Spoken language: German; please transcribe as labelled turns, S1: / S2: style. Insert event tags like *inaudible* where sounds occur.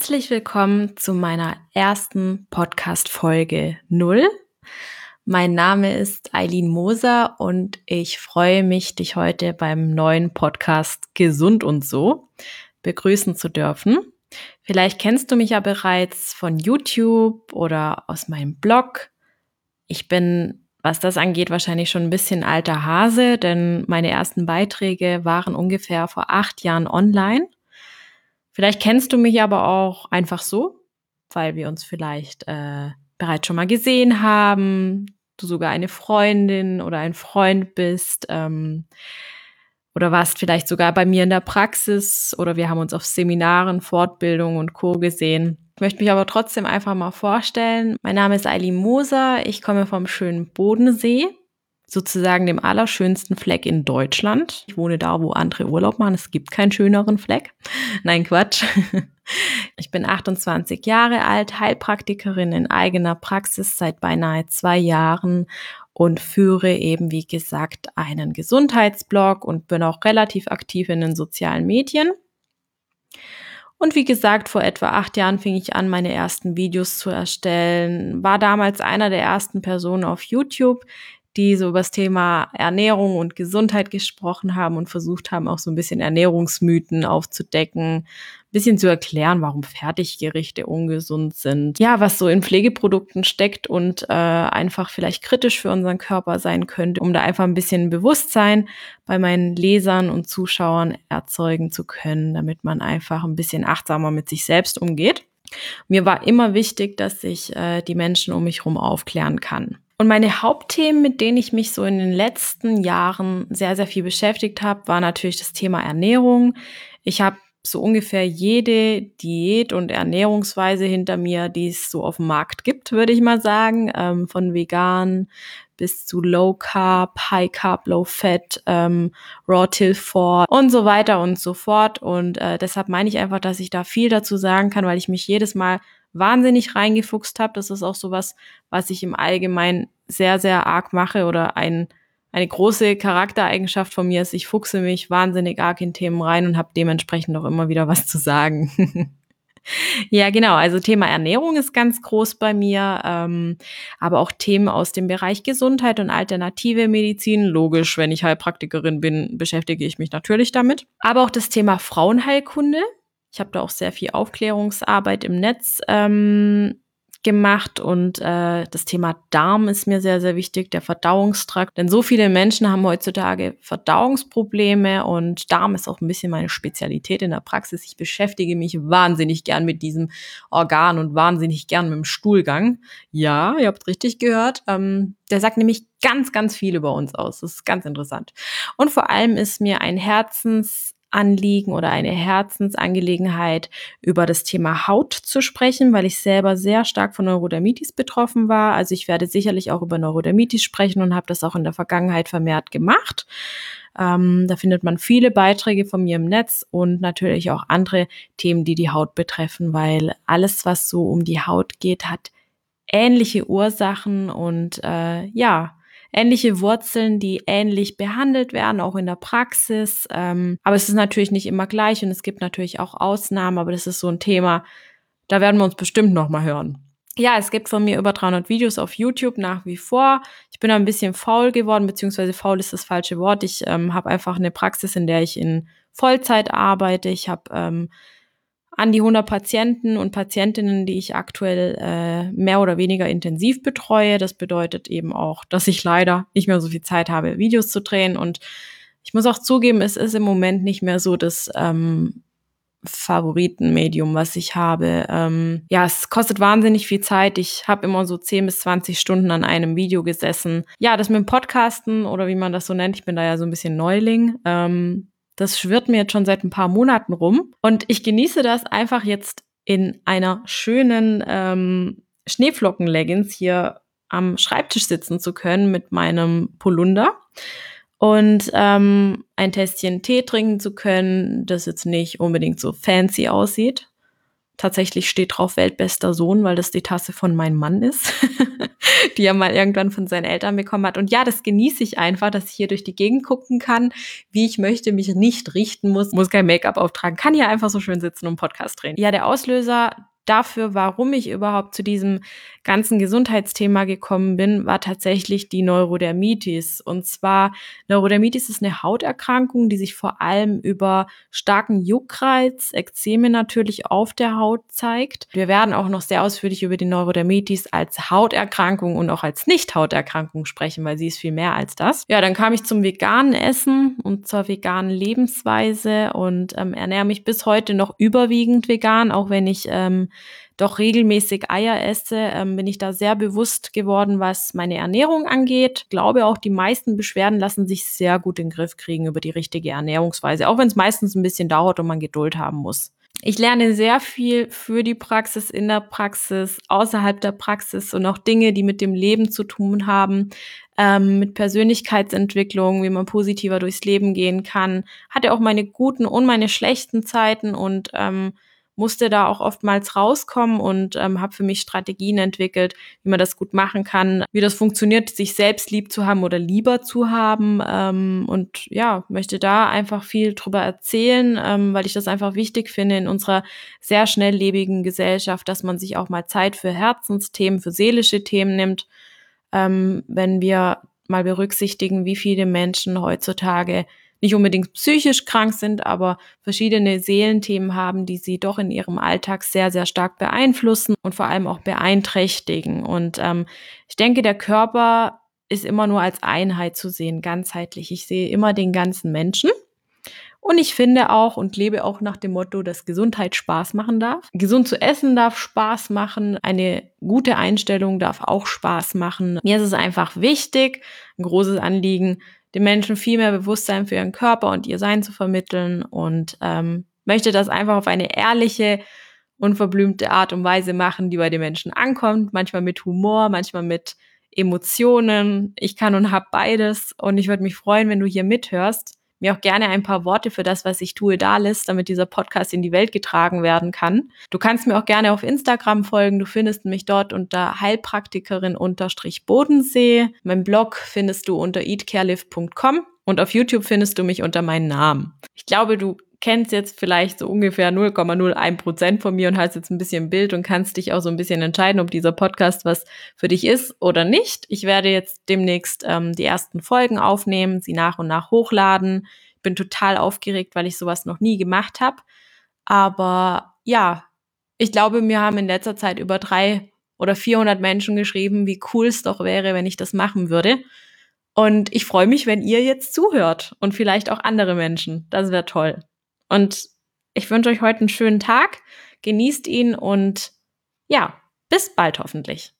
S1: Herzlich willkommen zu meiner ersten Podcast-Folge Null. Mein Name ist Eileen Moser und ich freue mich, dich heute beim neuen Podcast Gesund und so begrüßen zu dürfen. Vielleicht kennst du mich ja bereits von YouTube oder aus meinem Blog. Ich bin, was das angeht, wahrscheinlich schon ein bisschen alter Hase, denn meine ersten Beiträge waren ungefähr vor acht Jahren online. Vielleicht kennst du mich aber auch einfach so, weil wir uns vielleicht äh, bereits schon mal gesehen haben, du sogar eine Freundin oder ein Freund bist ähm, oder warst vielleicht sogar bei mir in der Praxis oder wir haben uns auf Seminaren, Fortbildungen und Co gesehen. Ich möchte mich aber trotzdem einfach mal vorstellen. Mein Name ist Eileen Moser, ich komme vom schönen Bodensee sozusagen dem allerschönsten Fleck in Deutschland. Ich wohne da, wo andere Urlaub machen. Es gibt keinen schöneren Fleck. *laughs* Nein, Quatsch. *laughs* Ich bin 28 Jahre alt, Heilpraktikerin in eigener Praxis seit beinahe zwei Jahren und führe eben, wie gesagt, einen Gesundheitsblog und bin auch relativ aktiv in den sozialen Medien. Und wie gesagt, vor etwa acht Jahren fing ich an, meine ersten Videos zu erstellen, war damals einer der ersten Personen auf YouTube, die so über das Thema Ernährung und Gesundheit gesprochen haben und versucht haben, auch so ein bisschen Ernährungsmythen aufzudecken, ein bisschen zu erklären, warum Fertiggerichte ungesund sind, ja, was so in Pflegeprodukten steckt und äh, einfach vielleicht kritisch für unseren Körper sein könnte, um da einfach ein bisschen Bewusstsein bei meinen Lesern und Zuschauern erzeugen zu können, damit man einfach ein bisschen achtsamer mit sich selbst umgeht. Mir war immer wichtig, dass ich äh, die Menschen um mich herum aufklären kann. Und meine Hauptthemen, mit denen ich mich so in den letzten Jahren sehr, sehr viel beschäftigt habe, war natürlich das Thema Ernährung. Ich habe so ungefähr jede Diät und Ernährungsweise hinter mir, die es so auf dem Markt gibt, würde ich mal sagen. Ähm, von vegan bis zu Low Carb, High Carb, Low Fat, ähm, Raw Till 4 und so weiter und so fort. Und äh, deshalb meine ich einfach, dass ich da viel dazu sagen kann, weil ich mich jedes Mal wahnsinnig reingefuchst habe. Das ist auch sowas, was ich im Allgemeinen sehr, sehr arg mache oder ein, eine große Charaktereigenschaft von mir ist, ich fuchse mich wahnsinnig arg in Themen rein und habe dementsprechend auch immer wieder was zu sagen. *laughs* ja, genau. Also Thema Ernährung ist ganz groß bei mir, ähm, aber auch Themen aus dem Bereich Gesundheit und alternative Medizin. Logisch, wenn ich Heilpraktikerin bin, beschäftige ich mich natürlich damit. Aber auch das Thema Frauenheilkunde ich habe da auch sehr viel Aufklärungsarbeit im Netz ähm, gemacht und äh, das Thema Darm ist mir sehr, sehr wichtig, der Verdauungstrakt. Denn so viele Menschen haben heutzutage Verdauungsprobleme und Darm ist auch ein bisschen meine Spezialität in der Praxis. Ich beschäftige mich wahnsinnig gern mit diesem Organ und wahnsinnig gern mit dem Stuhlgang. Ja, ihr habt richtig gehört. Ähm, der sagt nämlich ganz, ganz viel über uns aus. Das ist ganz interessant. Und vor allem ist mir ein Herzens Anliegen oder eine Herzensangelegenheit, über das Thema Haut zu sprechen, weil ich selber sehr stark von Neurodermitis betroffen war. Also ich werde sicherlich auch über Neurodermitis sprechen und habe das auch in der Vergangenheit vermehrt gemacht. Ähm, da findet man viele Beiträge von mir im Netz und natürlich auch andere Themen, die die Haut betreffen, weil alles, was so um die Haut geht, hat ähnliche Ursachen und äh, ja, ähnliche Wurzeln, die ähnlich behandelt werden, auch in der Praxis. Ähm, aber es ist natürlich nicht immer gleich und es gibt natürlich auch Ausnahmen, aber das ist so ein Thema, da werden wir uns bestimmt noch mal hören. Ja, es gibt von mir über 300 Videos auf YouTube nach wie vor. Ich bin ein bisschen faul geworden, beziehungsweise faul ist das falsche Wort. Ich ähm, habe einfach eine Praxis, in der ich in Vollzeit arbeite. Ich habe ähm, an die 100 Patienten und Patientinnen, die ich aktuell äh, mehr oder weniger intensiv betreue. Das bedeutet eben auch, dass ich leider nicht mehr so viel Zeit habe, Videos zu drehen. Und ich muss auch zugeben, es ist im Moment nicht mehr so das ähm, Favoritenmedium, was ich habe. Ähm, ja, es kostet wahnsinnig viel Zeit. Ich habe immer so 10 bis 20 Stunden an einem Video gesessen. Ja, das mit dem Podcasten oder wie man das so nennt, ich bin da ja so ein bisschen Neuling. Ähm, das schwirrt mir jetzt schon seit ein paar Monaten rum. Und ich genieße das einfach jetzt in einer schönen ähm, Schneeflocken-Leggings hier am Schreibtisch sitzen zu können mit meinem Polunder und ähm, ein Tässchen Tee trinken zu können, das jetzt nicht unbedingt so fancy aussieht. Tatsächlich steht drauf Weltbester Sohn, weil das die Tasse von meinem Mann ist, *laughs* die er mal irgendwann von seinen Eltern bekommen hat. Und ja, das genieße ich einfach, dass ich hier durch die Gegend gucken kann, wie ich möchte, mich nicht richten muss, muss kein Make-up auftragen, kann hier einfach so schön sitzen und Podcast drehen. Ja, der Auslöser dafür, warum ich überhaupt zu diesem ganzen Gesundheitsthema gekommen bin, war tatsächlich die Neurodermitis. Und zwar, Neurodermitis ist eine Hauterkrankung, die sich vor allem über starken Juckreiz, Ekzeme natürlich auf der Haut zeigt. Wir werden auch noch sehr ausführlich über die Neurodermitis als Hauterkrankung und auch als Nicht-Hauterkrankung sprechen, weil sie ist viel mehr als das. Ja, dann kam ich zum veganen Essen und zur veganen Lebensweise und ähm, ernähre mich bis heute noch überwiegend vegan, auch wenn ich ähm, doch regelmäßig Eier esse, ähm, bin ich da sehr bewusst geworden, was meine Ernährung angeht. Ich glaube auch, die meisten Beschwerden lassen sich sehr gut in den Griff kriegen über die richtige Ernährungsweise, auch wenn es meistens ein bisschen dauert und man Geduld haben muss. Ich lerne sehr viel für die Praxis, in der Praxis, außerhalb der Praxis und auch Dinge, die mit dem Leben zu tun haben, ähm, mit Persönlichkeitsentwicklung, wie man positiver durchs Leben gehen kann. Hatte auch meine guten und meine schlechten Zeiten und ähm, musste da auch oftmals rauskommen und ähm, habe für mich Strategien entwickelt, wie man das gut machen kann, wie das funktioniert, sich selbst lieb zu haben oder lieber zu haben. Ähm, und ja, möchte da einfach viel drüber erzählen, ähm, weil ich das einfach wichtig finde in unserer sehr schnelllebigen Gesellschaft, dass man sich auch mal Zeit für Herzensthemen, für seelische Themen nimmt. Ähm, wenn wir mal berücksichtigen, wie viele Menschen heutzutage nicht unbedingt psychisch krank sind, aber verschiedene Seelenthemen haben, die sie doch in ihrem Alltag sehr, sehr stark beeinflussen und vor allem auch beeinträchtigen. Und ähm, ich denke, der Körper ist immer nur als Einheit zu sehen, ganzheitlich. Ich sehe immer den ganzen Menschen. Und ich finde auch und lebe auch nach dem Motto, dass Gesundheit Spaß machen darf. Gesund zu essen darf Spaß machen. Eine gute Einstellung darf auch Spaß machen. Mir ist es einfach wichtig, ein großes Anliegen, den Menschen viel mehr Bewusstsein für ihren Körper und ihr Sein zu vermitteln und ähm, möchte das einfach auf eine ehrliche, unverblümte Art und Weise machen, die bei den Menschen ankommt, manchmal mit Humor, manchmal mit Emotionen. Ich kann und habe beides und ich würde mich freuen, wenn du hier mithörst mir auch gerne ein paar Worte für das, was ich tue, da lässt, damit dieser Podcast in die Welt getragen werden kann. Du kannst mir auch gerne auf Instagram folgen. Du findest mich dort unter Heilpraktikerin unterstrich Bodensee. Mein Blog findest du unter eatcarelift.com und auf YouTube findest du mich unter meinem Namen. Ich glaube, du kennst jetzt vielleicht so ungefähr 0,01 Prozent von mir und hast jetzt ein bisschen Bild und kannst dich auch so ein bisschen entscheiden, ob dieser Podcast was für dich ist oder nicht. Ich werde jetzt demnächst ähm, die ersten Folgen aufnehmen, sie nach und nach hochladen. Ich bin total aufgeregt, weil ich sowas noch nie gemacht habe. Aber ja, ich glaube, mir haben in letzter Zeit über drei oder 400 Menschen geschrieben, wie cool es doch wäre, wenn ich das machen würde. Und ich freue mich, wenn ihr jetzt zuhört und vielleicht auch andere Menschen. Das wäre toll. Und ich wünsche euch heute einen schönen Tag, genießt ihn und ja, bis bald hoffentlich.